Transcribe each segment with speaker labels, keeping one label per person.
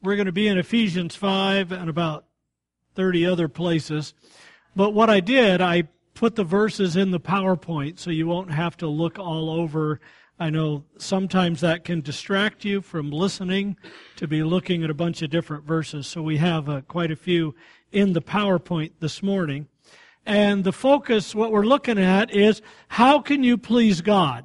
Speaker 1: We're going to be in Ephesians 5 and about 30 other places. But what I did, I put the verses in the PowerPoint so you won't have to look all over. I know sometimes that can distract you from listening to be looking at a bunch of different verses. So we have uh, quite a few in the PowerPoint this morning. And the focus, what we're looking at is how can you please God?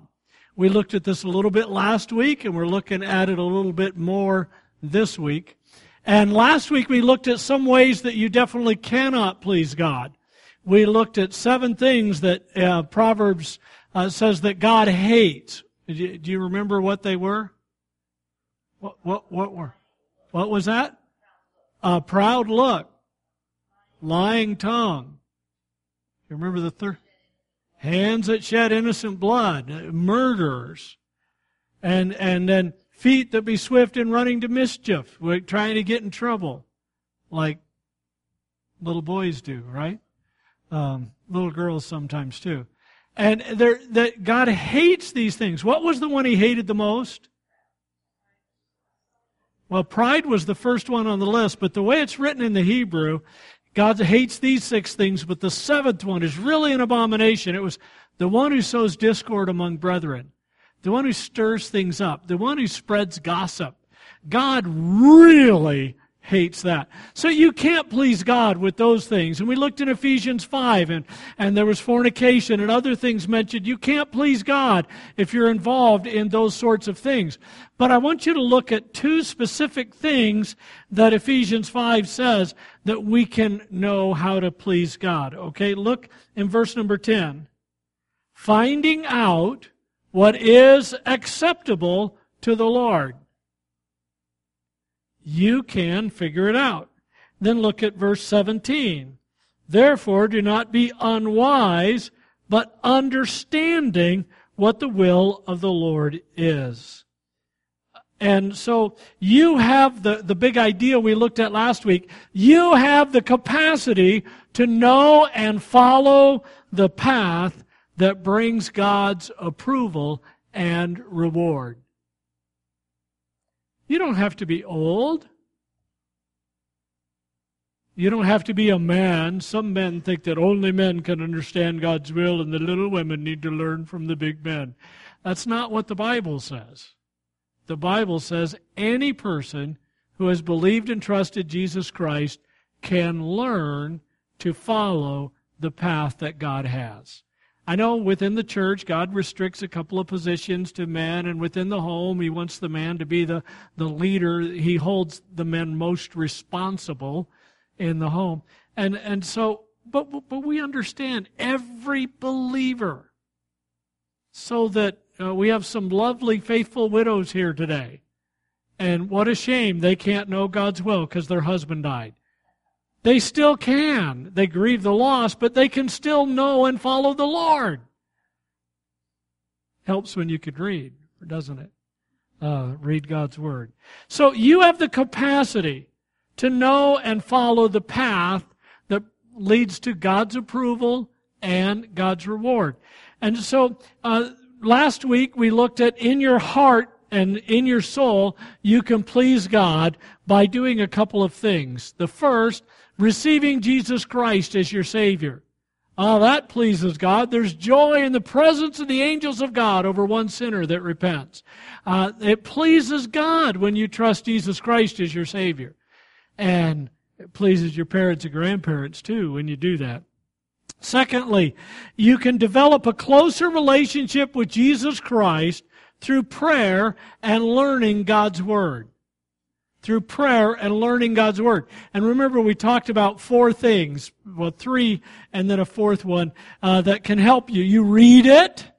Speaker 1: We looked at this a little bit last week and we're looking at it a little bit more this week. And last week we looked at some ways that you definitely cannot please God. We looked at seven things that uh, Proverbs uh, says that God hates. Do you, do you, remember what they were? What, what, what were? What was that? A proud look. Lying tongue. You remember the third? Hands that shed innocent blood. Murderers. And, and then feet that be swift in running to mischief, trying to get in trouble, like little boys do, right? Um, little girls sometimes too. And there, that God hates these things. What was the one he hated the most? Well, pride was the first one on the list, but the way it's written in the Hebrew, God hates these six things, but the seventh one is really an abomination. It was the one who sows discord among brethren the one who stirs things up, the one who spreads gossip. God really hates that. So you can't please God with those things. And we looked in Ephesians 5 and, and there was fornication and other things mentioned. You can't please God if you're involved in those sorts of things. But I want you to look at two specific things that Ephesians 5 says that we can know how to please God. Okay, look in verse number 10. Finding out what is acceptable to the Lord. You can figure it out. Then look at verse 17. Therefore, do not be unwise, but understanding what the will of the Lord is. And so you have the, the big idea we looked at last week. You have the capacity to know and follow the path that brings God's approval and reward. You don't have to be old. You don't have to be a man. Some men think that only men can understand God's will and the little women need to learn from the big men. That's not what the Bible says. The Bible says any person who has believed and trusted Jesus Christ can learn to follow the path that God has. I know within the church, God restricts a couple of positions to men, and within the home, He wants the man to be the, the leader. He holds the men most responsible in the home. And, and so, but, but we understand every believer, so that uh, we have some lovely, faithful widows here today. And what a shame they can't know God's will because their husband died. They still can. They grieve the loss, but they can still know and follow the Lord. Helps when you could read, doesn't it? Uh, read God's Word. So you have the capacity to know and follow the path that leads to God's approval and God's reward. And so uh, last week we looked at in your heart and in your soul, you can please God by doing a couple of things. The first receiving Jesus Christ as your Savior. Ah, that pleases God. There's joy in the presence of the angels of God over one sinner that repents. Uh, it pleases God when you trust Jesus Christ as your Savior. And it pleases your parents and grandparents too when you do that. Secondly, you can develop a closer relationship with Jesus Christ through prayer and learning God's Word through prayer and learning God's Word. And remember, we talked about four things, well, three, and then a fourth one, uh, that can help you. You read it,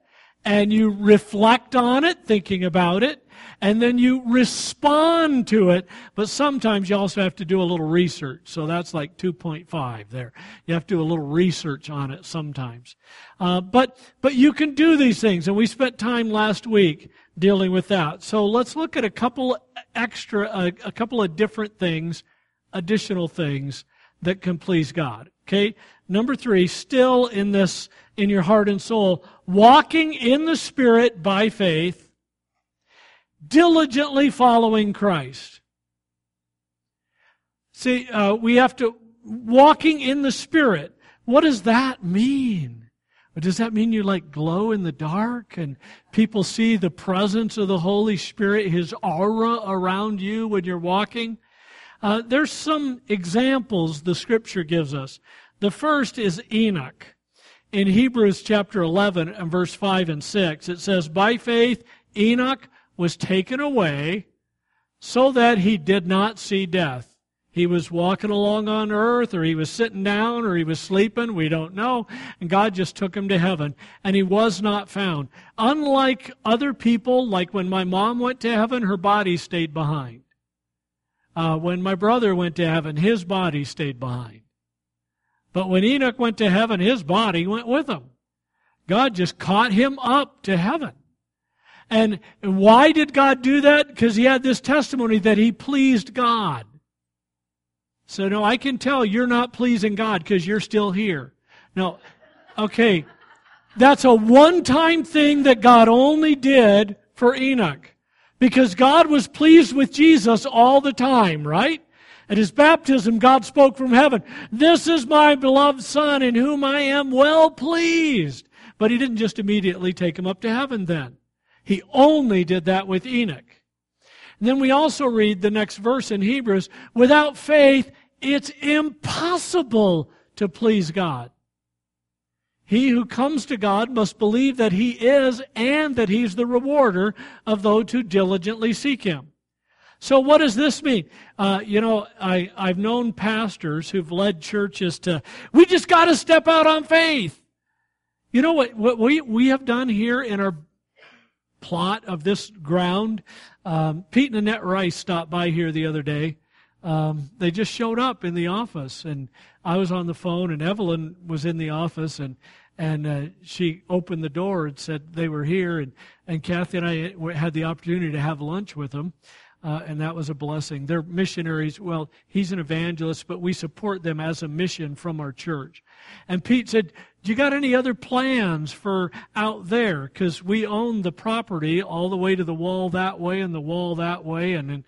Speaker 1: and you reflect on it, thinking about it, and then you respond to it. But sometimes you also have to do a little research. So that's like 2.5 there. You have to do a little research on it sometimes. Uh, but, but you can do these things. And we spent time last week dealing with that. So let's look at a couple extra, a, a couple of different things, additional things that can please God. Okay? Number three, still in this, in your heart and soul, walking in the Spirit by faith, diligently following Christ. See, uh, we have to, walking in the Spirit. What does that mean? But does that mean you like glow in the dark and people see the presence of the Holy Spirit, His aura around you when you're walking? Uh, there's some examples the scripture gives us. The first is Enoch. In Hebrews chapter 11 and verse 5 and 6, it says, By faith, Enoch was taken away so that he did not see death. He was walking along on earth, or he was sitting down, or he was sleeping. We don't know. And God just took him to heaven, and he was not found. Unlike other people, like when my mom went to heaven, her body stayed behind. Uh, when my brother went to heaven, his body stayed behind. But when Enoch went to heaven, his body went with him. God just caught him up to heaven. And why did God do that? Because he had this testimony that he pleased God. So, no, I can tell you're not pleasing God because you're still here. No, okay. That's a one time thing that God only did for Enoch. Because God was pleased with Jesus all the time, right? At his baptism, God spoke from heaven, This is my beloved Son in whom I am well pleased. But he didn't just immediately take him up to heaven then. He only did that with Enoch. And then we also read the next verse in Hebrews without faith, it's impossible to please God. He who comes to God must believe that He is and that He's the rewarder of those who diligently seek Him. So what does this mean? Uh, you know, I, I've known pastors who've led churches to, we just got to step out on faith. You know what, what we, we have done here in our plot of this ground? Um, Pete and Annette Rice stopped by here the other day. Um, they just showed up in the office, and I was on the phone, and Evelyn was in the office, and and uh, she opened the door and said they were here, and and Kathy and I had the opportunity to have lunch with them. Uh, and that was a blessing. They're missionaries. Well, he's an evangelist, but we support them as a mission from our church. And Pete said, "Do you got any other plans for out there? Because we own the property all the way to the wall that way and the wall that way, and." and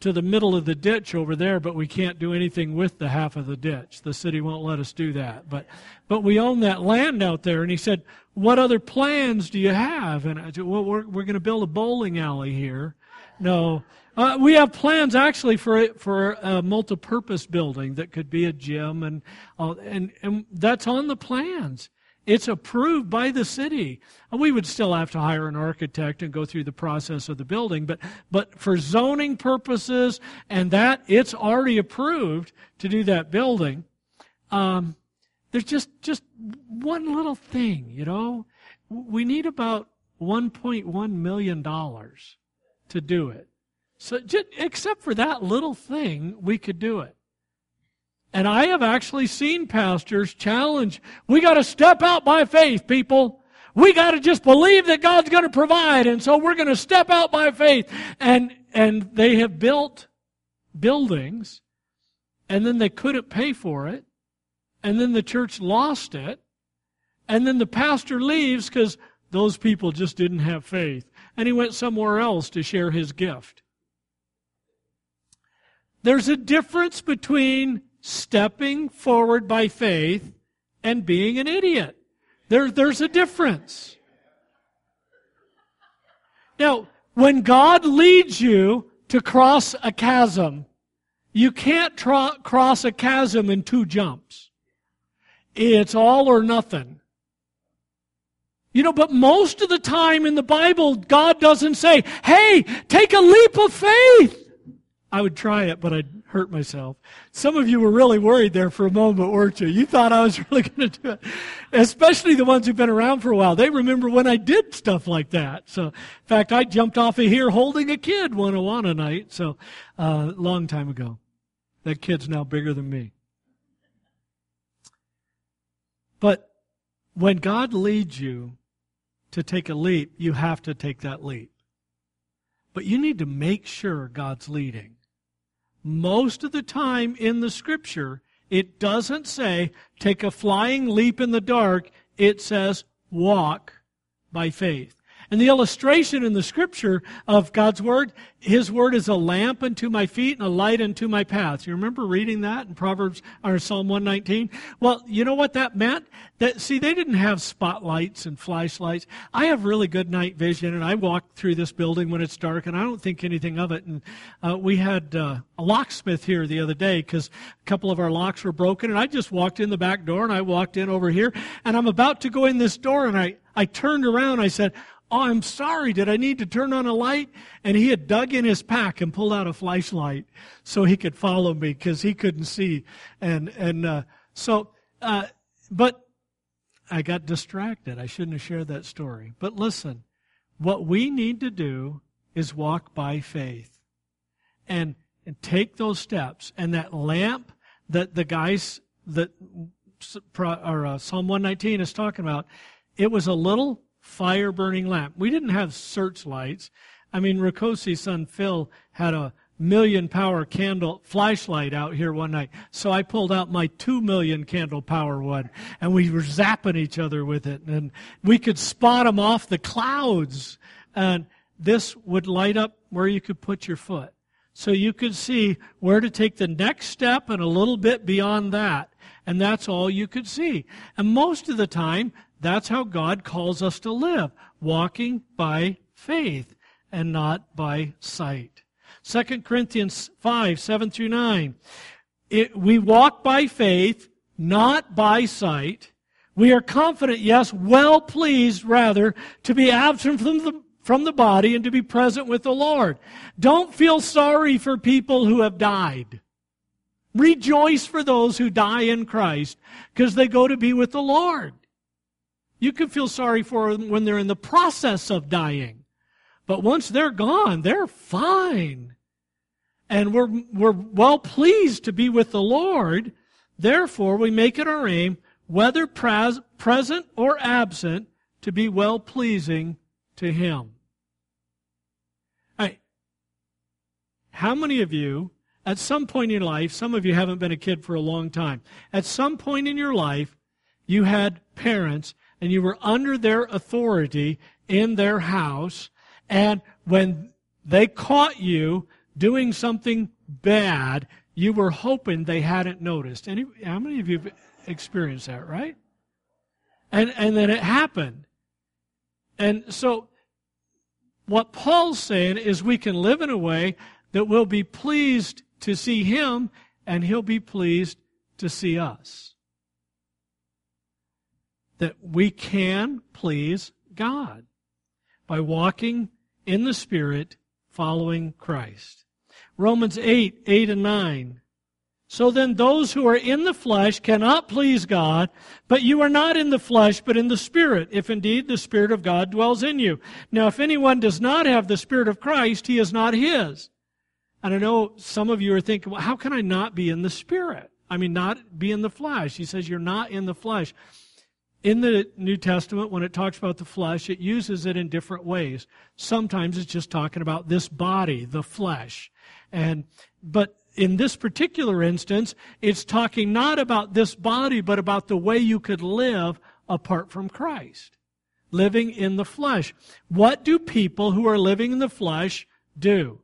Speaker 1: to the middle of the ditch over there, but we can't do anything with the half of the ditch. The city won't let us do that. But, but we own that land out there. And he said, what other plans do you have? And I said, well, we're, we're going to build a bowling alley here. No, uh, we have plans actually for for a multi-purpose building that could be a gym and uh, and and that's on the plans. It's approved by the city. We would still have to hire an architect and go through the process of the building, but, but for zoning purposes and that, it's already approved to do that building. Um, there's just, just one little thing, you know. We need about $1.1 million to do it. So just, except for that little thing, we could do it. And I have actually seen pastors challenge, we got to step out by faith, people. We got to just believe that God's going to provide. And so we're going to step out by faith. And, and they have built buildings and then they couldn't pay for it. And then the church lost it. And then the pastor leaves because those people just didn't have faith. And he went somewhere else to share his gift. There's a difference between stepping forward by faith and being an idiot. There, there's a difference. Now, when God leads you to cross a chasm, you can't tra- cross a chasm in two jumps. It's all or nothing. You know, but most of the time in the Bible, God doesn't say, hey, take a leap of faith. I would try it, but I'd hurt myself. Some of you were really worried there for a moment, weren't you? You thought I was really going to do it. Especially the ones who've been around for a while. They remember when I did stuff like that. So, in fact, I jumped off of here holding a kid one Awana night. So, a uh, long time ago. That kid's now bigger than me. But when God leads you to take a leap, you have to take that leap. But you need to make sure God's leading most of the time in the scripture, it doesn't say take a flying leap in the dark. It says walk by faith. And the illustration in the scripture of God's word, his word is a lamp unto my feet and a light unto my path. You remember reading that in Proverbs or Psalm 119? Well, you know what that meant? That see, they didn't have spotlights and flashlights. I have really good night vision, and I walk through this building when it's dark, and I don't think anything of it. And uh, we had uh, a locksmith here the other day because a couple of our locks were broken, and I just walked in the back door, and I walked in over here, and I'm about to go in this door, and I I turned around. I said, Oh, I'm sorry. Did I need to turn on a light? And he had dug in his pack and pulled out a flashlight so he could follow me because he couldn't see. And, and, uh, so, uh, but I got distracted. I shouldn't have shared that story. But listen, what we need to do is walk by faith and, and take those steps. And that lamp that the guys that, or, uh, Psalm 119 is talking about, it was a little fire burning lamp. We didn't have searchlights. I mean, Rakosi's son Phil had a million power candle flashlight out here one night. So I pulled out my two million candle power one and we were zapping each other with it and we could spot them off the clouds. And this would light up where you could put your foot. So you could see where to take the next step and a little bit beyond that. And that's all you could see. And most of the time, that's how God calls us to live, walking by faith and not by sight. 2 Corinthians 5, 7 through 9. It, we walk by faith, not by sight. We are confident, yes, well pleased rather, to be absent from the, from the body and to be present with the Lord. Don't feel sorry for people who have died. Rejoice for those who die in Christ because they go to be with the Lord. You can feel sorry for them when they're in the process of dying. But once they're gone, they're fine. And we're, we're well pleased to be with the Lord. Therefore, we make it our aim, whether pres- present or absent, to be well pleasing to Him. Right. How many of you, at some point in life, some of you haven't been a kid for a long time, at some point in your life, you had parents and you were under their authority in their house. And when they caught you doing something bad, you were hoping they hadn't noticed. Any, how many of you have experienced that, right? And, and then it happened. And so, what Paul's saying is we can live in a way that we'll be pleased to see him and he'll be pleased to see us that we can please God by walking in the Spirit, following Christ. Romans 8, 8 and 9. So then those who are in the flesh cannot please God, but you are not in the flesh, but in the Spirit, if indeed the Spirit of God dwells in you. Now if anyone does not have the Spirit of Christ, he is not his. And I know some of you are thinking, well, how can I not be in the Spirit? I mean, not be in the flesh. He says you're not in the flesh in the New Testament, when it talks about the flesh, it uses it in different ways. Sometimes it's just talking about this body, the flesh. And, but in this particular instance, it's talking not about this body, but about the way you could live apart from Christ. Living in the flesh. What do people who are living in the flesh do?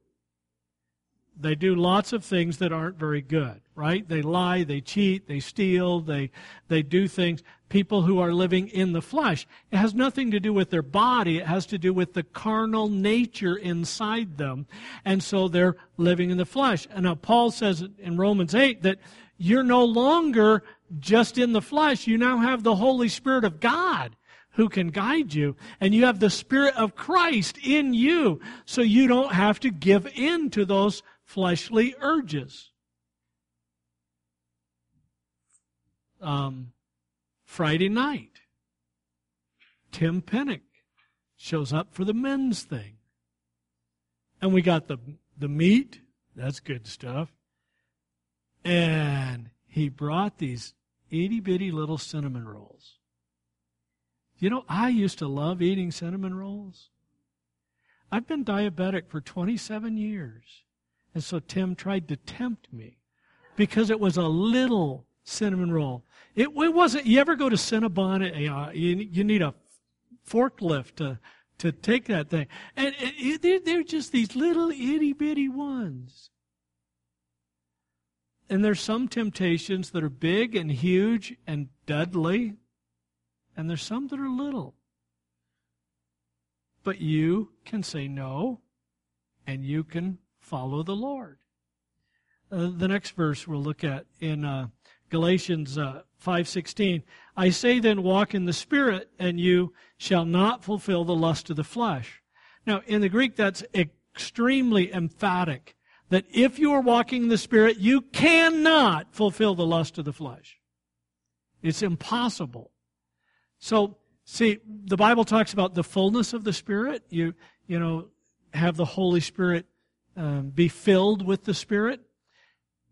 Speaker 1: They do lots of things that aren't very good, right? They lie, they cheat, they steal, they, they do things. People who are living in the flesh. It has nothing to do with their body. It has to do with the carnal nature inside them. And so they're living in the flesh. And now Paul says in Romans 8 that you're no longer just in the flesh. You now have the Holy Spirit of God who can guide you. And you have the Spirit of Christ in you. So you don't have to give in to those fleshly urges. Um, Friday night, Tim Pennick shows up for the men's thing. And we got the, the meat. That's good stuff. And he brought these itty bitty little cinnamon rolls. You know, I used to love eating cinnamon rolls. I've been diabetic for 27 years. And so Tim tried to tempt me because it was a little cinnamon roll. It, it wasn't, you ever go to Cinnabon, uh, you, you need a forklift to, to take that thing. And, and they're, they're just these little itty bitty ones. And there's some temptations that are big and huge and deadly, and there's some that are little. But you can say no, and you can follow the Lord. Uh, the next verse we'll look at in uh, Galatians uh, 5:16. I say then walk in the spirit and you shall not fulfill the lust of the flesh. Now in the Greek that's extremely emphatic that if you are walking in the spirit you cannot fulfill the lust of the flesh. It's impossible. So see the Bible talks about the fullness of the spirit. You you know have the Holy Spirit um, be filled with the Spirit.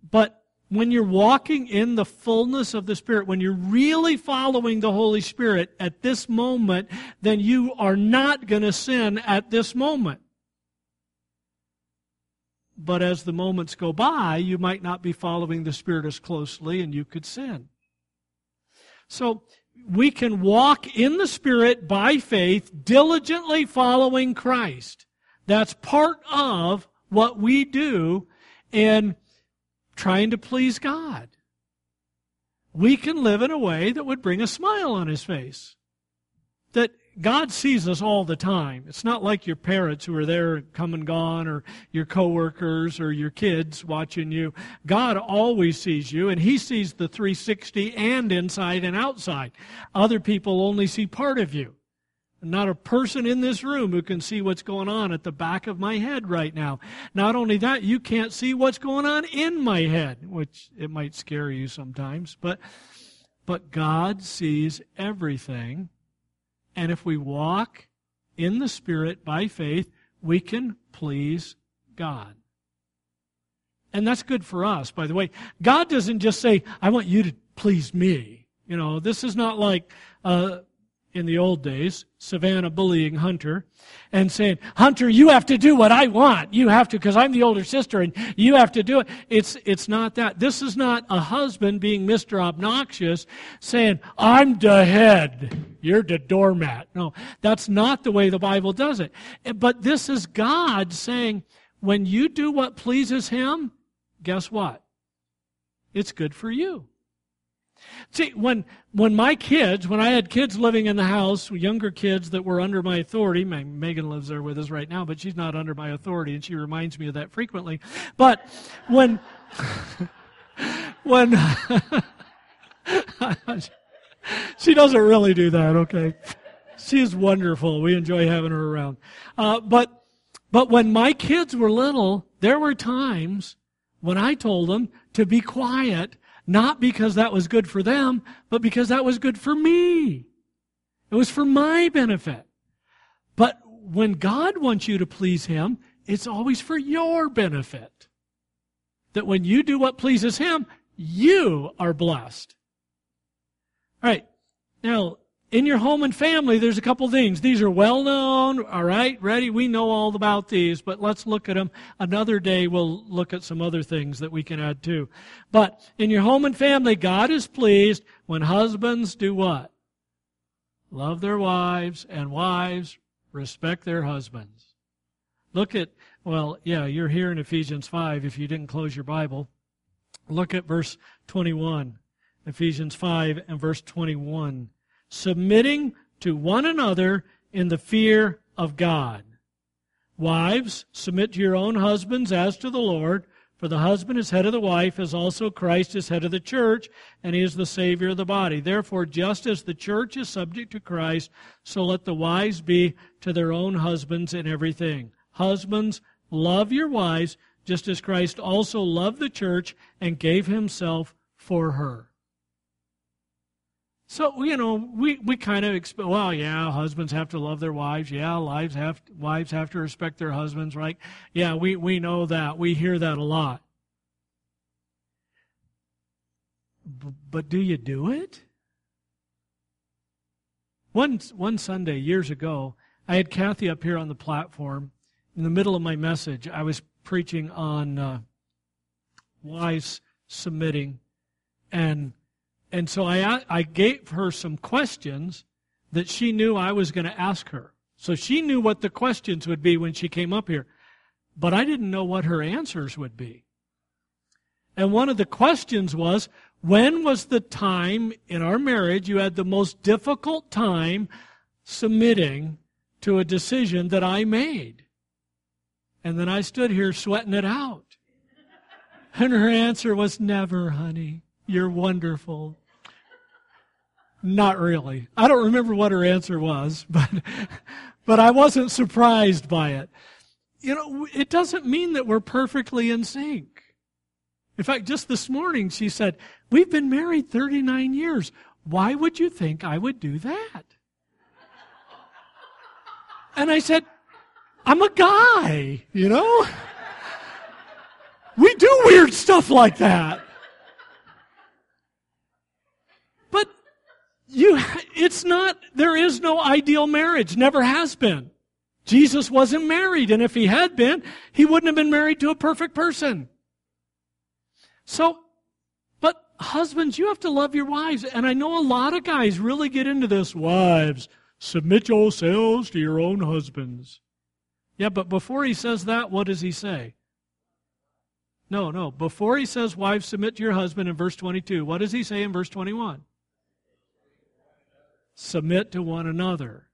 Speaker 1: But when you're walking in the fullness of the Spirit, when you're really following the Holy Spirit at this moment, then you are not going to sin at this moment. But as the moments go by, you might not be following the Spirit as closely and you could sin. So, we can walk in the Spirit by faith, diligently following Christ. That's part of what we do in trying to please God. We can live in a way that would bring a smile on his face. That God sees us all the time. It's not like your parents who are there come and gone or your coworkers or your kids watching you. God always sees you and he sees the 360 and inside and outside. Other people only see part of you. Not a person in this room who can see what's going on at the back of my head right now. Not only that, you can't see what's going on in my head, which it might scare you sometimes, but but God sees everything. And if we walk in the Spirit by faith, we can please God. And that's good for us, by the way. God doesn't just say, I want you to please me. You know, this is not like, uh, in the old days, Savannah bullying Hunter and saying, Hunter, you have to do what I want. You have to, because I'm the older sister and you have to do it. It's, it's not that. This is not a husband being Mr. Obnoxious saying, I'm the head. You're the doormat. No, that's not the way the Bible does it. Eh, but this is God saying, when you do what pleases Him, guess what? It's good for you. See, when, when my kids, when I had kids living in the house, younger kids that were under my authority, Megan lives there with us right now, but she's not under my authority, and she reminds me of that frequently. But when, when, she doesn't really do that, okay? She is wonderful. We enjoy having her around. Uh, but, but when my kids were little, there were times when I told them to be quiet not because that was good for them, but because that was good for me. It was for my benefit. But when God wants you to please Him, it's always for your benefit. That when you do what pleases Him, you are blessed. All right. Now, in your home and family, there's a couple things. These are well known, all right, ready? We know all about these, but let's look at them. Another day we'll look at some other things that we can add too. But in your home and family, God is pleased when husbands do what? Love their wives and wives respect their husbands. Look at, well, yeah, you're here in Ephesians 5 if you didn't close your Bible. Look at verse 21. Ephesians 5 and verse 21 submitting to one another in the fear of God. Wives, submit to your own husbands as to the Lord, for the husband is head of the wife, as also Christ is head of the church, and he is the Savior of the body. Therefore, just as the church is subject to Christ, so let the wives be to their own husbands in everything. Husbands, love your wives, just as Christ also loved the church and gave himself for her. So you know, we, we kind of expect. Well, yeah, husbands have to love their wives. Yeah, wives have wives have to respect their husbands, right? Yeah, we we know that. We hear that a lot. B- but do you do it? One one Sunday years ago, I had Kathy up here on the platform. In the middle of my message, I was preaching on uh, wives submitting and and so I, I gave her some questions that she knew I was going to ask her. So she knew what the questions would be when she came up here. But I didn't know what her answers would be. And one of the questions was, when was the time in our marriage you had the most difficult time submitting to a decision that I made? And then I stood here sweating it out. And her answer was, never, honey. You're wonderful. Not really. I don't remember what her answer was, but, but I wasn't surprised by it. You know, it doesn't mean that we're perfectly in sync. In fact, just this morning she said, We've been married 39 years. Why would you think I would do that? And I said, I'm a guy, you know? We do weird stuff like that. But you, it's not, there is no ideal marriage, never has been. Jesus wasn't married, and if he had been, he wouldn't have been married to a perfect person. So, but husbands, you have to love your wives. And I know a lot of guys really get into this. Wives, submit yourselves to your own husbands. Yeah, but before he says that, what does he say? No, no. Before he says, wives, submit to your husband in verse 22, what does he say in verse 21? Submit to one another.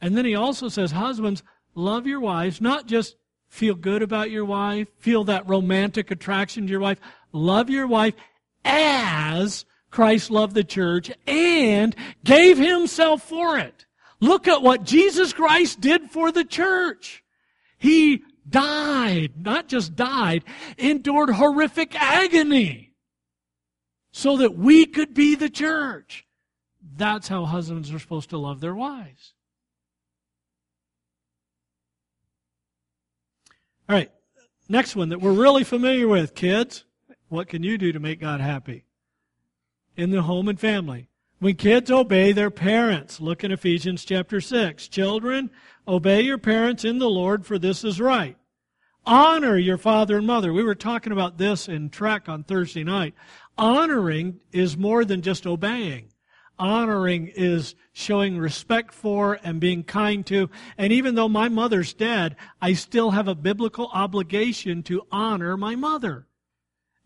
Speaker 1: And then he also says, husbands, love your wives, not just feel good about your wife, feel that romantic attraction to your wife. Love your wife as Christ loved the church and gave himself for it. Look at what Jesus Christ did for the church. He died, not just died, endured horrific agony so that we could be the church. That's how husbands are supposed to love their wives. All right, next one that we're really familiar with, kids. What can you do to make God happy? In the home and family. When kids obey their parents, look in Ephesians chapter 6. Children, obey your parents in the Lord, for this is right. Honor your father and mother. We were talking about this in Trek on Thursday night. Honoring is more than just obeying. Honoring is showing respect for and being kind to. And even though my mother's dead, I still have a biblical obligation to honor my mother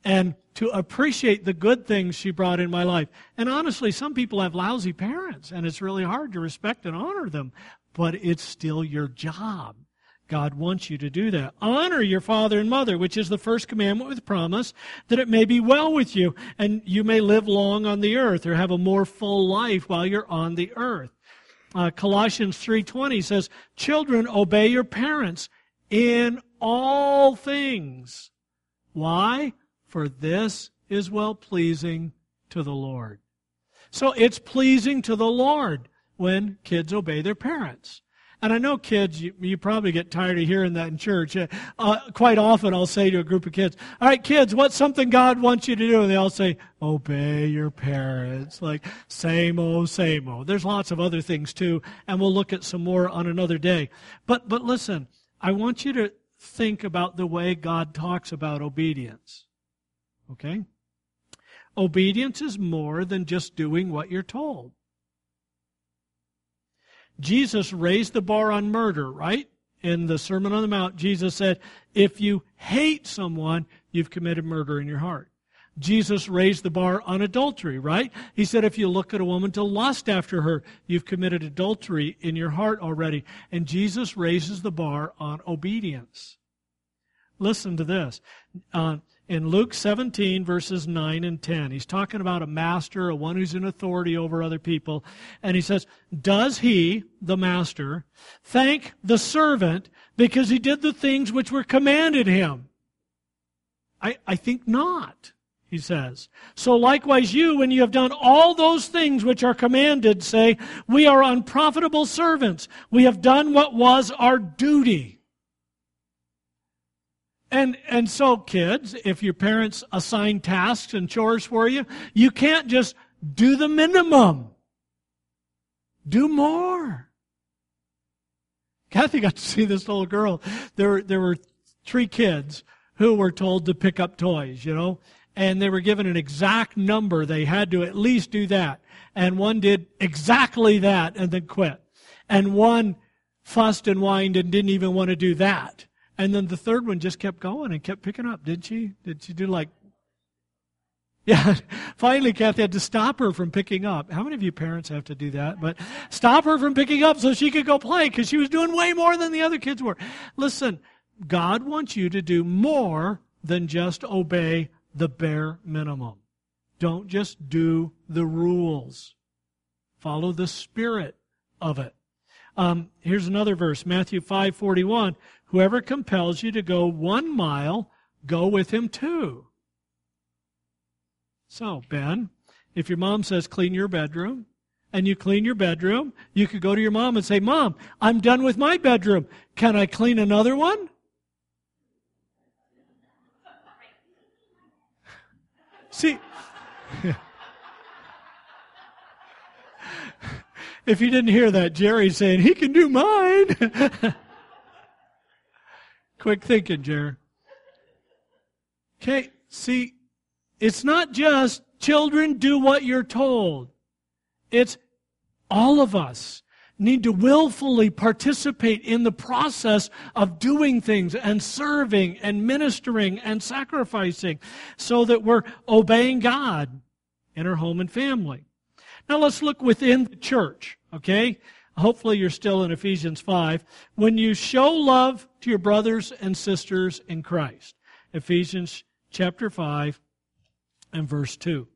Speaker 1: and to appreciate the good things she brought in my life. And honestly, some people have lousy parents and it's really hard to respect and honor them, but it's still your job. God wants you to do that. Honor your father and mother, which is the first commandment with promise, that it may be well with you and you may live long on the earth or have a more full life while you're on the earth. Uh, Colossians 3.20 says, Children, obey your parents in all things. Why? For this is well pleasing to the Lord. So it's pleasing to the Lord when kids obey their parents. And I know kids, you, you probably get tired of hearing that in church. Uh, uh, quite often I'll say to a group of kids, all right, kids, what's something God wants you to do? And they all say, obey your parents. Like, same old, same old. There's lots of other things too, and we'll look at some more on another day. But, but listen, I want you to think about the way God talks about obedience. Okay? Obedience is more than just doing what you're told. Jesus raised the bar on murder, right? In the Sermon on the Mount, Jesus said, if you hate someone, you've committed murder in your heart. Jesus raised the bar on adultery, right? He said, if you look at a woman to lust after her, you've committed adultery in your heart already. And Jesus raises the bar on obedience. Listen to this. Uh, in Luke 17, verses 9 and 10. He's talking about a master, a one who's in authority over other people. And he says, Does he, the master, thank the servant because he did the things which were commanded him? I, I think not, he says. So likewise, you, when you have done all those things which are commanded, say, We are unprofitable servants. We have done what was our duty. And, and so, kids, if your parents assign tasks and chores for you, you can't just do the minimum. Do more. Kathy got to see this little girl. There, there were three kids who were told to pick up toys, you know, and they were given an exact number. They had to at least do that. And one did exactly that and then quit. And one fussed and whined and didn't even want to do that. And then the third one just kept going and kept picking up, didn't she? Did she do like yeah, finally Kathy had to stop her from picking up. How many of you parents have to do that? But stop her from picking up so she could go play because she was doing way more than the other kids were. Listen, God wants you to do more than just obey the bare minimum. Don't just do the rules. Follow the spirit of it. Um, here's another verse, Matthew 5:41. Whoever compels you to go one mile, go with him two. So, Ben, if your mom says clean your bedroom, and you clean your bedroom, you could go to your mom and say, Mom, I'm done with my bedroom. Can I clean another one? See, if you didn't hear that, Jerry's saying, he can do mine. Quick thinking, Jerry. Okay, see, it's not just children do what you're told. It's all of us need to willfully participate in the process of doing things and serving and ministering and sacrificing so that we're obeying God in our home and family. Now let's look within the church, okay? Hopefully you're still in Ephesians 5. When you show love to your brothers and sisters in Christ. Ephesians chapter 5 and verse 2.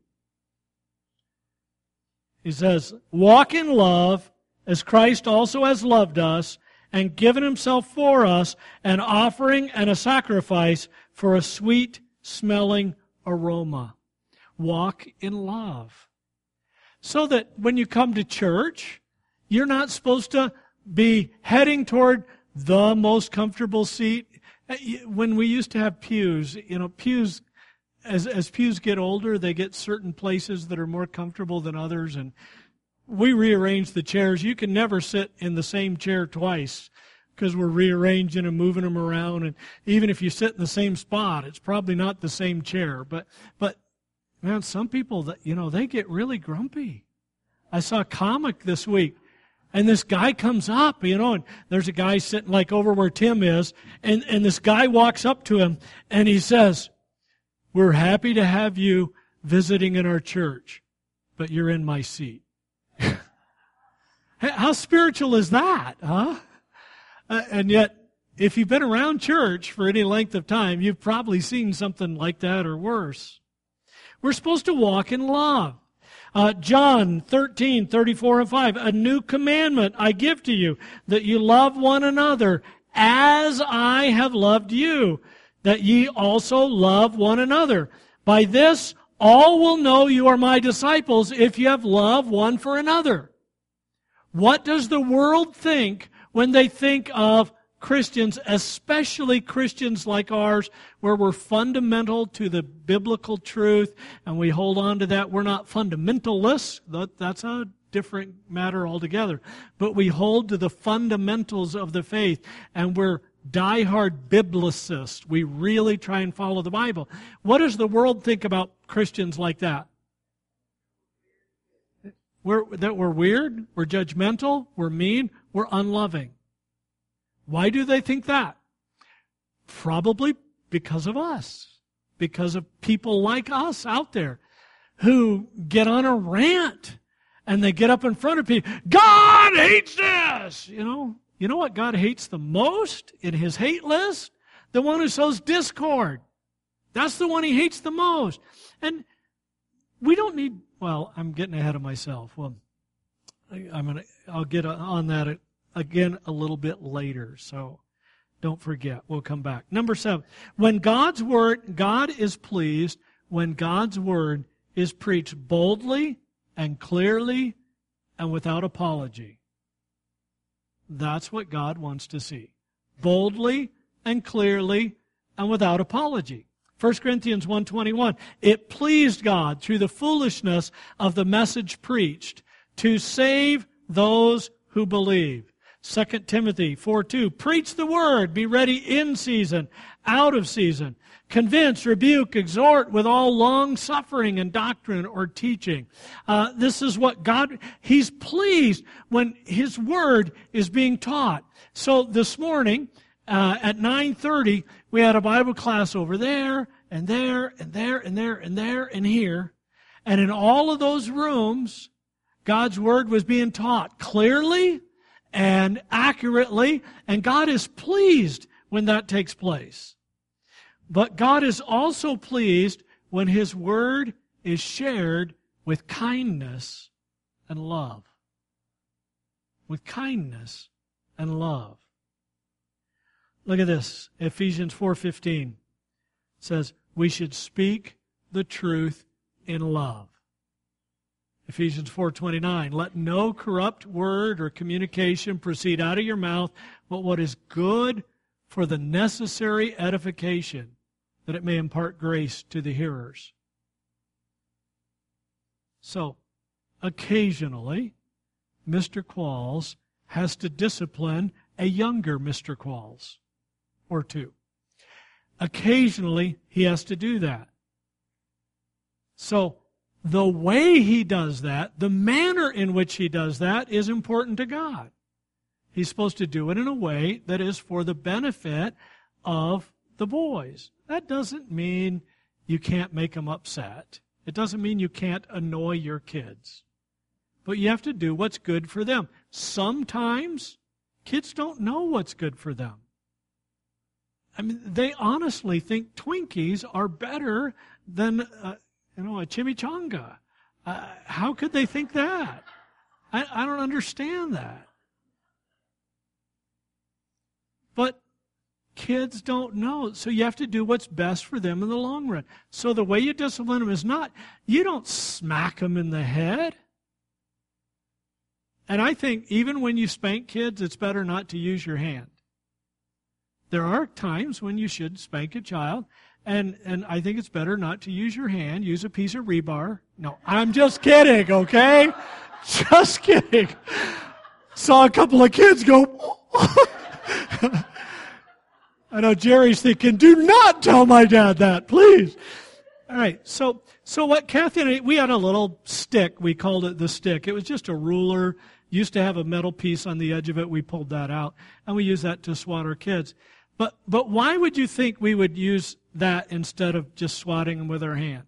Speaker 1: He says, Walk in love as Christ also has loved us and given himself for us, an offering and a sacrifice for a sweet smelling aroma. Walk in love. So that when you come to church, you're not supposed to be heading toward the most comfortable seat. Uh, when we used to have pews, you know, pews, as, as pews get older, they get certain places that are more comfortable than others. And we rearrange the chairs. You can never sit in the same chair twice because we're rearranging and moving them around. And even if you sit in the same spot, it's probably not the same chair. But, but man, some people that, you know, they get really grumpy. I saw a comic this week and this guy comes up, you know, and there's a guy sitting like over where Tim is. And, and this guy walks up to him and he says, we're happy to have you visiting in our church, but you're in my seat. How spiritual is that, huh? Uh, and yet, if you've been around church for any length of time, you've probably seen something like that or worse. We're supposed to walk in love. Uh, John 13, 34 and 5. A new commandment I give to you, that you love one another as I have loved you, that ye also love one another. By this, all will know you are my disciples if you have love one for another. What does the world think when they think of Christians, especially Christians like ours, where we're fundamental to the biblical truth and we hold on to that? We're not fundamentalists. That's a different matter altogether. But we hold to the fundamentals of the faith and we're diehard biblicists. We really try and follow the Bible. What does the world think about Christians like that? We're, that we're weird, we're judgmental, we're mean, we're unloving. Why do they think that? Probably because of us. Because of people like us out there who get on a rant and they get up in front of people. God hates this! You know, you know what God hates the most in his hate list? The one who sows discord. That's the one he hates the most. And we don't need well, I'm getting ahead of myself. Well, I'm gonna. I'll get on that again a little bit later. So don't forget. We'll come back. Number seven. When God's word, God is pleased when God's word is preached boldly and clearly and without apology. That's what God wants to see. Boldly and clearly and without apology. 1 Corinthians 1:21 It pleased God through the foolishness of the message preached to save those who believe. 2 Timothy 4 2. Preach the word. Be ready in season, out of season. Convince, rebuke, exhort with all long suffering and doctrine or teaching. Uh, this is what God, He's pleased when His word is being taught. So this morning, uh, at 9.30, we had a Bible class over there, and there, and there, and there, and there, and here. And in all of those rooms, God's word was being taught clearly and accurately, and God is pleased when that takes place. But God is also pleased when His word is shared with kindness and love. With kindness and love. Look at this. Ephesians 4:15 says, "We should speak the truth in love." Ephesians 4:29 Let no corrupt word or communication proceed out of your mouth, but what is good for the necessary edification that it may impart grace to the hearers. So, occasionally Mr. Qualls has to discipline a younger Mr. Qualls or two. Occasionally he has to do that. So, the way he does that, the manner in which he does that, is important to God. He's supposed to do it in a way that is for the benefit of the boys. That doesn't mean you can't make them upset. It doesn't mean you can't annoy your kids. But you have to do what's good for them. Sometimes kids don't know what's good for them. I mean, they honestly think Twinkies are better than uh, you know, a chimichanga. Uh, how could they think that? I, I don't understand that. But kids don't know. So you have to do what's best for them in the long run. So the way you discipline them is not, you don't smack them in the head. And I think even when you spank kids, it's better not to use your hand. There are times when you should spank a child, and, and I think it's better not to use your hand, use a piece of rebar. No, I'm just kidding, okay? Just kidding. Saw a couple of kids go. I know Jerry's thinking, do not tell my dad that, please. All right, so so what Kathy and I, we had a little stick. We called it the stick. It was just a ruler. Used to have a metal piece on the edge of it. We pulled that out, and we used that to swat our kids. But but why would you think we would use that instead of just swatting them with our hand?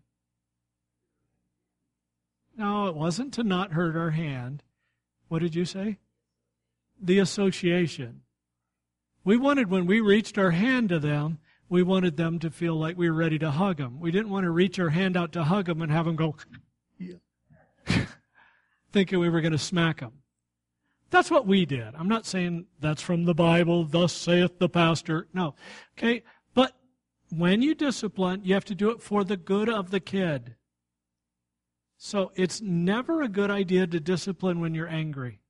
Speaker 1: No, it wasn't to not hurt our hand. What did you say? The association. We wanted, when we reached our hand to them, we wanted them to feel like we were ready to hug them. We didn't want to reach our hand out to hug them and have them go, thinking we were going to smack them. That's what we did. I'm not saying that's from the Bible, thus saith the pastor. No. Okay? When you discipline, you have to do it for the good of the kid. So it's never a good idea to discipline when you're angry.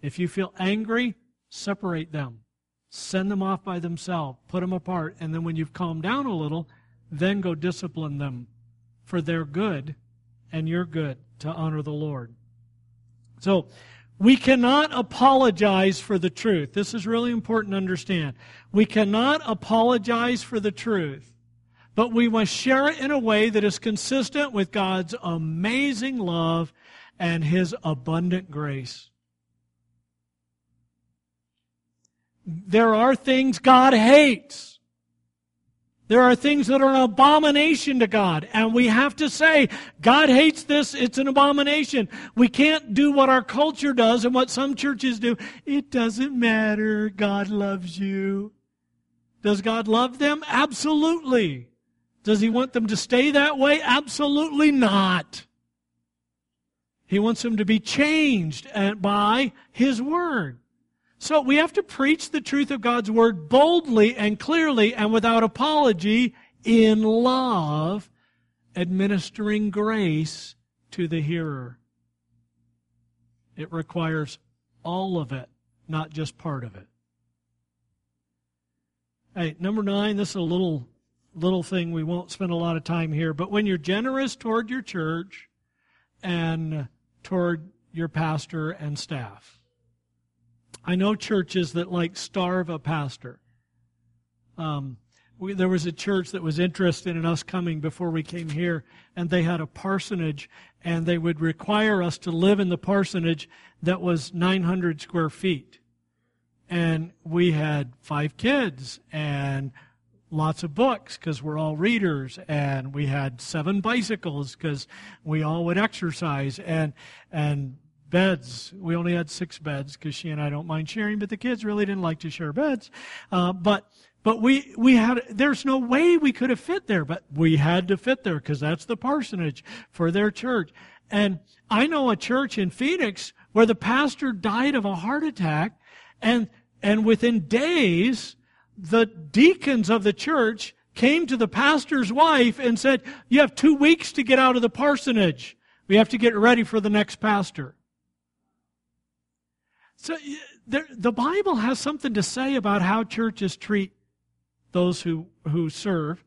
Speaker 1: If you feel angry, separate them. Send them off by themselves. Put them apart. And then when you've calmed down a little, then go discipline them for their good and your good to honor the Lord. So, we cannot apologize for the truth. This is really important to understand. We cannot apologize for the truth, but we must share it in a way that is consistent with God's amazing love and His abundant grace. There are things God hates. There are things that are an abomination to God. And we have to say, God hates this. It's an abomination. We can't do what our culture does and what some churches do. It doesn't matter. God loves you. Does God love them? Absolutely. Does he want them to stay that way? Absolutely not. He wants them to be changed by his word. So we have to preach the truth of God's word boldly and clearly and without apology in love, administering grace to the hearer. It requires all of it, not just part of it. Hey, number nine, this is a little little thing we won't spend a lot of time here, but when you're generous toward your church and toward your pastor and staff, I know churches that like starve a pastor. Um, we, there was a church that was interested in us coming before we came here, and they had a parsonage, and they would require us to live in the parsonage that was 900 square feet. And we had five kids, and lots of books because we're all readers and we had seven bicycles because we all would exercise and and beds we only had six beds because she and i don't mind sharing but the kids really didn't like to share beds uh, but but we, we had, there's no way we could have fit there, but we had to fit there because that's the parsonage for their church. And I know a church in Phoenix where the pastor died of a heart attack and, and within days, the deacons of the church came to the pastor's wife and said, you have two weeks to get out of the parsonage. We have to get ready for the next pastor. So the, the Bible has something to say about how churches treat those who, who serve.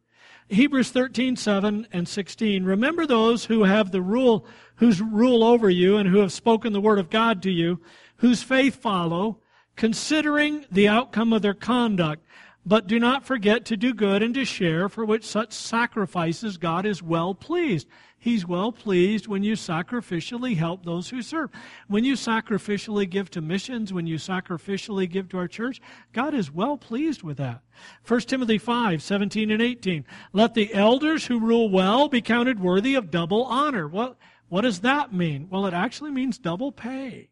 Speaker 1: Hebrews 13, 7 and 16. Remember those who have the rule, whose rule over you and who have spoken the word of God to you, whose faith follow, considering the outcome of their conduct. But do not forget to do good and to share, for which such sacrifices God is well pleased. He's well pleased when you sacrificially help those who serve. When you sacrificially give to missions, when you sacrificially give to our church, God is well pleased with that. 1 Timothy 5, 17 and 18. Let the elders who rule well be counted worthy of double honor. Well, what does that mean? Well, it actually means double pay.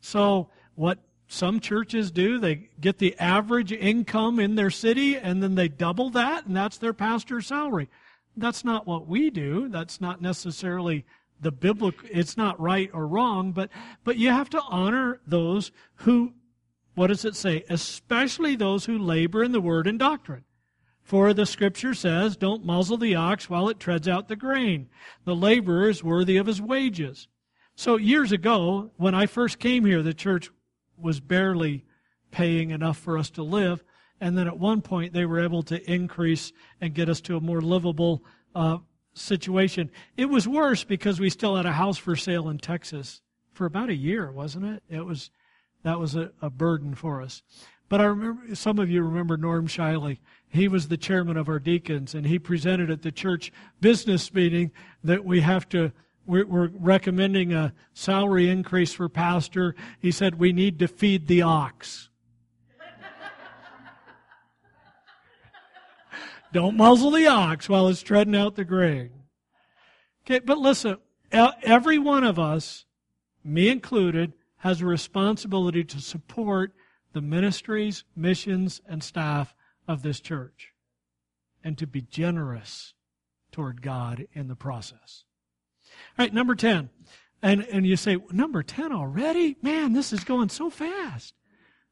Speaker 1: So, what some churches do, they get the average income in their city and then they double that, and that's their pastor's salary. That's not what we do. That's not necessarily the biblical, it's not right or wrong, but, but you have to honor those who, what does it say? Especially those who labor in the word and doctrine. For the scripture says, don't muzzle the ox while it treads out the grain. The laborer is worthy of his wages. So years ago, when I first came here, the church was barely paying enough for us to live. And then at one point, they were able to increase and get us to a more livable uh, situation. It was worse because we still had a house for sale in Texas for about a year, wasn't it? It was that was a, a burden for us. But I remember some of you remember Norm Shiley. He was the chairman of our deacons, and he presented at the church business meeting that we have to we're, recommending a salary increase for pastor. He said we need to feed the ox. Don't muzzle the ox while it's treading out the grain. Okay, but listen, every one of us, me included, has a responsibility to support the ministries, missions, and staff of this church and to be generous toward God in the process. All right, number 10. And, and you say, number 10 already? Man, this is going so fast.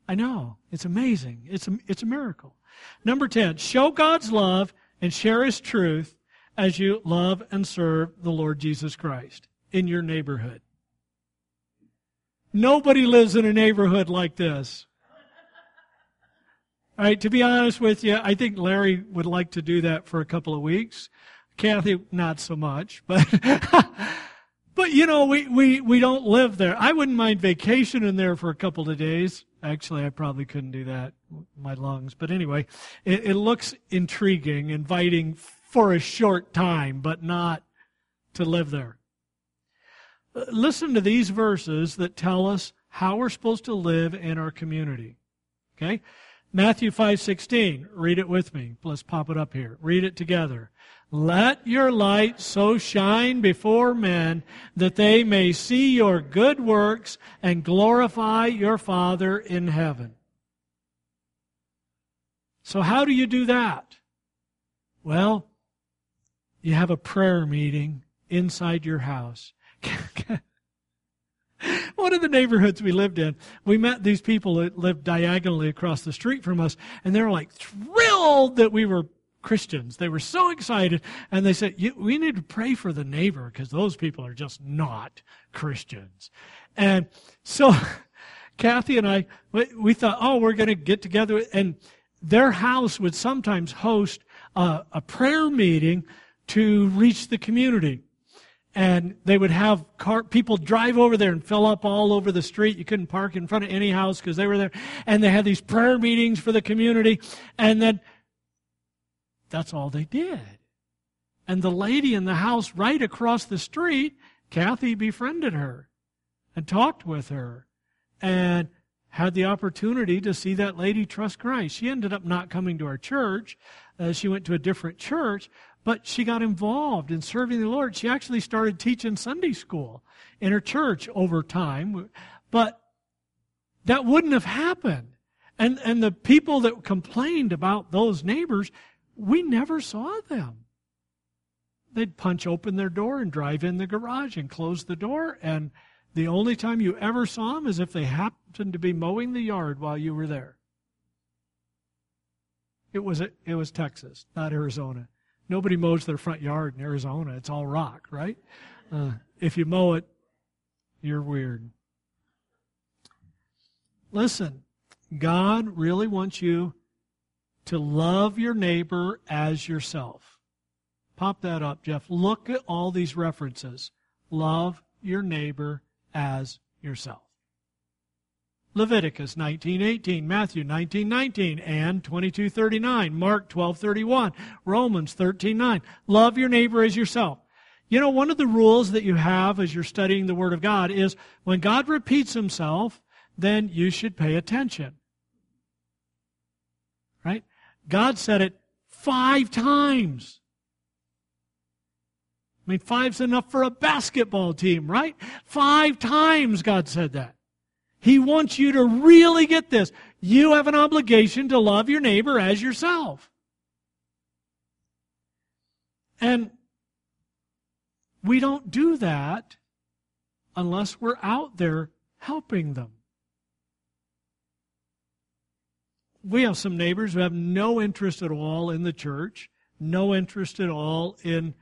Speaker 1: I know. It's amazing. It's a, it's a miracle. Number 10, show God's love and share His truth as you love and serve the Lord Jesus Christ in your neighborhood. Nobody lives in a neighborhood like this. All right, to be honest with you, I think Larry would like to do that for a couple of weeks. Kathy, not so much, but but you know, we, we, we don't live there. I wouldn't mind vacationing there for a couple of days. Actually, I probably couldn't do that, my lungs. But anyway, it, it looks intriguing, inviting for a short time, but not to live there. Uh, listen to these verses that tell us how we're supposed to live in our community. Okay? Matthew 5:16. Read it with me. Let's pop it up here. Read it together. Let your light so shine before men that they may see your good works and glorify your Father in heaven. So, how do you do that? Well, you have a prayer meeting inside your house. One of the neighborhoods we lived in, we met these people that lived diagonally across the street from us, and they were like thrilled that we were Christians. They were so excited, and they said, We need to pray for the neighbor because those people are just not Christians. And so Kathy and I, we thought, oh, we're going to get together. And their house would sometimes host a, a prayer meeting to reach the community. and they would have car, people drive over there and fill up all over the street. You couldn't park in front of any house because they were there. And they had these prayer meetings for the community. And then that's all they did. And the lady in the house right across the street, Kathy befriended her and talked with her and had the opportunity to see that lady trust Christ. She ended up not coming to our church. Uh, she went to a different church, but she got involved in serving the Lord. She actually started teaching Sunday school in her church over time. But that wouldn't have happened. And, and the people that complained about those neighbors, we never saw them. They'd punch open their door and drive in the garage and close the door. And the only time you ever saw them is if they happened to be mowing the yard while you were there. It was, it was Texas, not Arizona. Nobody mows their front yard in Arizona. It's all rock, right? Uh, if you mow it, you're weird. Listen, God really wants you to love your neighbor as yourself. Pop that up, Jeff. Look at all these references. Love your neighbor as yourself. Leviticus 19:18, Matthew 19:19, and 22:39, Mark 12:31, Romans 13:9. Love your neighbor as yourself. You know, one of the rules that you have as you're studying the Word of God is when God repeats himself, then you should pay attention. Right? God said it five times. I mean, five's enough for a basketball team, right? Five times God said that. He wants you to really get this. You have an obligation to love your neighbor as yourself. And we don't do that unless we're out there helping them. We have some neighbors who have no interest at all in the church, no interest at all in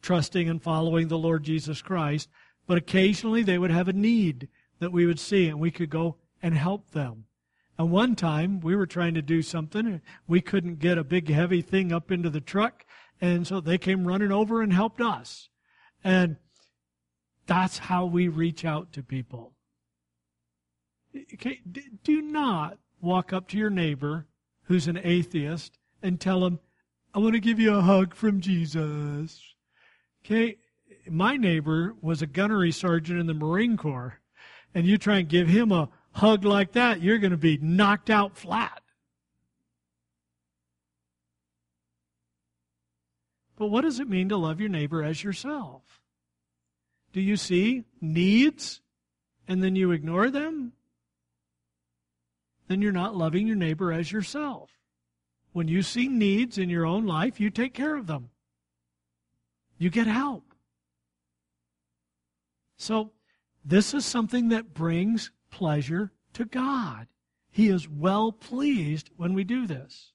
Speaker 1: trusting and following the Lord Jesus Christ, but occasionally they would have a need that we would see and we could go and help them. And one time we were trying to do something. And we couldn't get a big heavy thing up into the truck. And so they came running over and helped us. And that's how we reach out to people. Okay, do not walk up to your neighbor who's an atheist and tell him, I want to give you a hug from Jesus. Okay, my neighbor was a gunnery sergeant in the Marine Corps and you try and give him a hug like that, you're going to be knocked out flat. But what does it mean to love your neighbor as yourself? Do you see needs and then you ignore them? Then you're not loving your neighbor as yourself. When you see needs in your own life, you take care of them. You get help. So, this is something that brings pleasure to God. He is well pleased when we do this.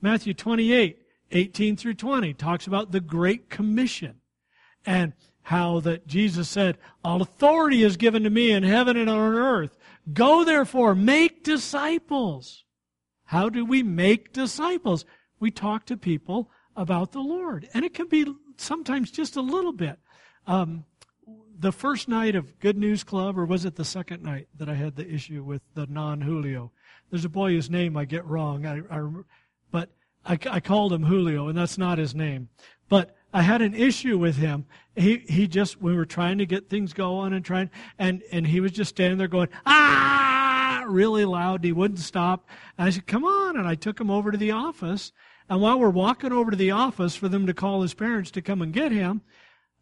Speaker 1: Matthew 28, 18 through 20 talks about the Great Commission and how that Jesus said, All authority is given to me in heaven and on earth. Go therefore, make disciples. How do we make disciples? We talk to people about the Lord. And it can be sometimes just a little bit. Um, the first night of Good News Club, or was it the second night that I had the issue with the non Julio? There's a boy whose name I get wrong, I, I but I, I called him Julio, and that's not his name. But I had an issue with him. He he just we were trying to get things going and trying, and and he was just standing there going ah really loud. He wouldn't stop. And I said, "Come on!" And I took him over to the office. And while we're walking over to the office for them to call his parents to come and get him,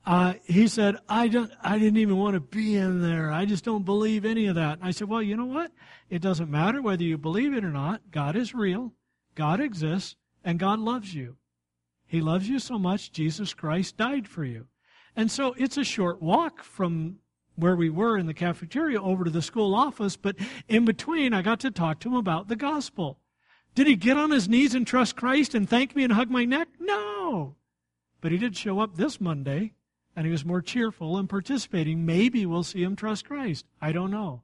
Speaker 1: uh, he said, I, don't, I didn't even want to be in there. I just don't believe any of that. And I said, Well, you know what? It doesn't matter whether you believe it or not. God is real, God exists, and God loves you. He loves you so much, Jesus Christ died for you. And so it's a short walk from where we were in the cafeteria over to the school office, but in between, I got to talk to him about the gospel. Did he get on his knees and trust Christ and thank me and hug my neck? No. But he did show up this Monday and he was more cheerful and participating, maybe we'll see him trust Christ. I don't know.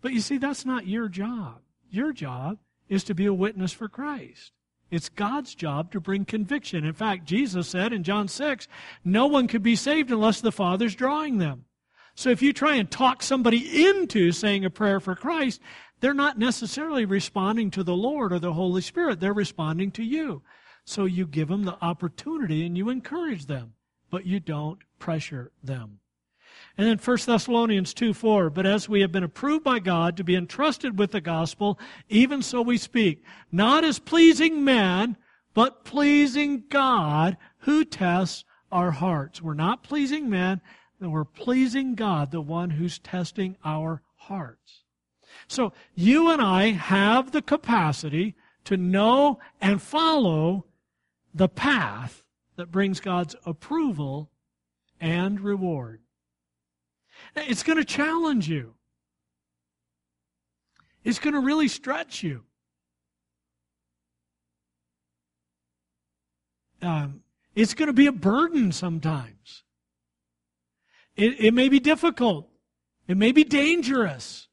Speaker 1: But you see, that's not your job. Your job is to be a witness for Christ. It's God's job to bring conviction. In fact, Jesus said in John 6, no one could be saved unless the Father's drawing them. So if you try and talk somebody into saying a prayer for Christ, they're not necessarily responding to the Lord or the Holy Spirit. They're responding to you. So you give them the opportunity and you encourage them, but you don't pressure them. And then 1 Thessalonians 2 4, but as we have been approved by God to be entrusted with the gospel, even so we speak, not as pleasing men, but pleasing God who tests our hearts. We're not pleasing men, we're pleasing God, the one who's testing our hearts. So you and I have the capacity to know and follow the path that brings God's approval and reward. It's going to challenge you. It's going to really stretch you. Um, it's going to be a burden sometimes. It, it may be difficult. It may be dangerous.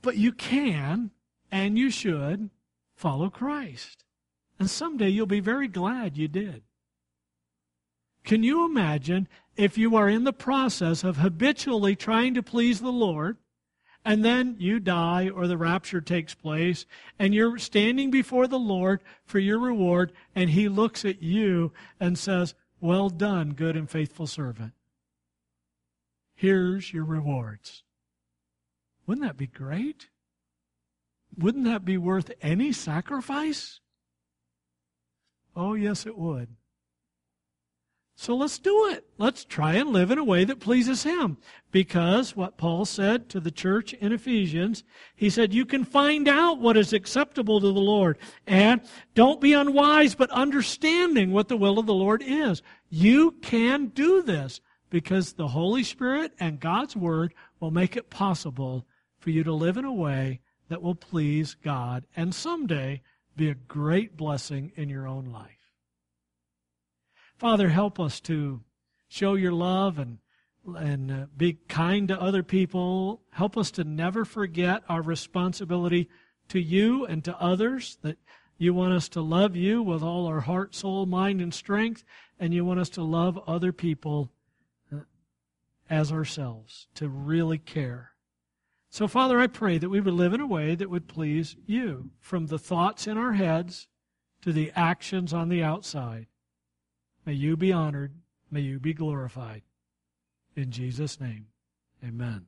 Speaker 1: But you can and you should follow Christ. And someday you'll be very glad you did. Can you imagine if you are in the process of habitually trying to please the Lord, and then you die or the rapture takes place, and you're standing before the Lord for your reward, and He looks at you and says, Well done, good and faithful servant. Here's your rewards. Wouldn't that be great? Wouldn't that be worth any sacrifice? Oh, yes, it would. So let's do it. Let's try and live in a way that pleases Him. Because what Paul said to the church in Ephesians, he said, You can find out what is acceptable to the Lord. And don't be unwise, but understanding what the will of the Lord is. You can do this because the Holy Spirit and God's Word will make it possible for you to live in a way that will please God and someday be a great blessing in your own life. Father, help us to show your love and and uh, be kind to other people. Help us to never forget our responsibility to you and to others, that you want us to love you with all our heart, soul, mind, and strength, and you want us to love other people uh, as ourselves, to really care. So, Father, I pray that we would live in a way that would please you, from the thoughts in our heads to the actions on the outside. May you be honored. May you be glorified. In Jesus' name, amen.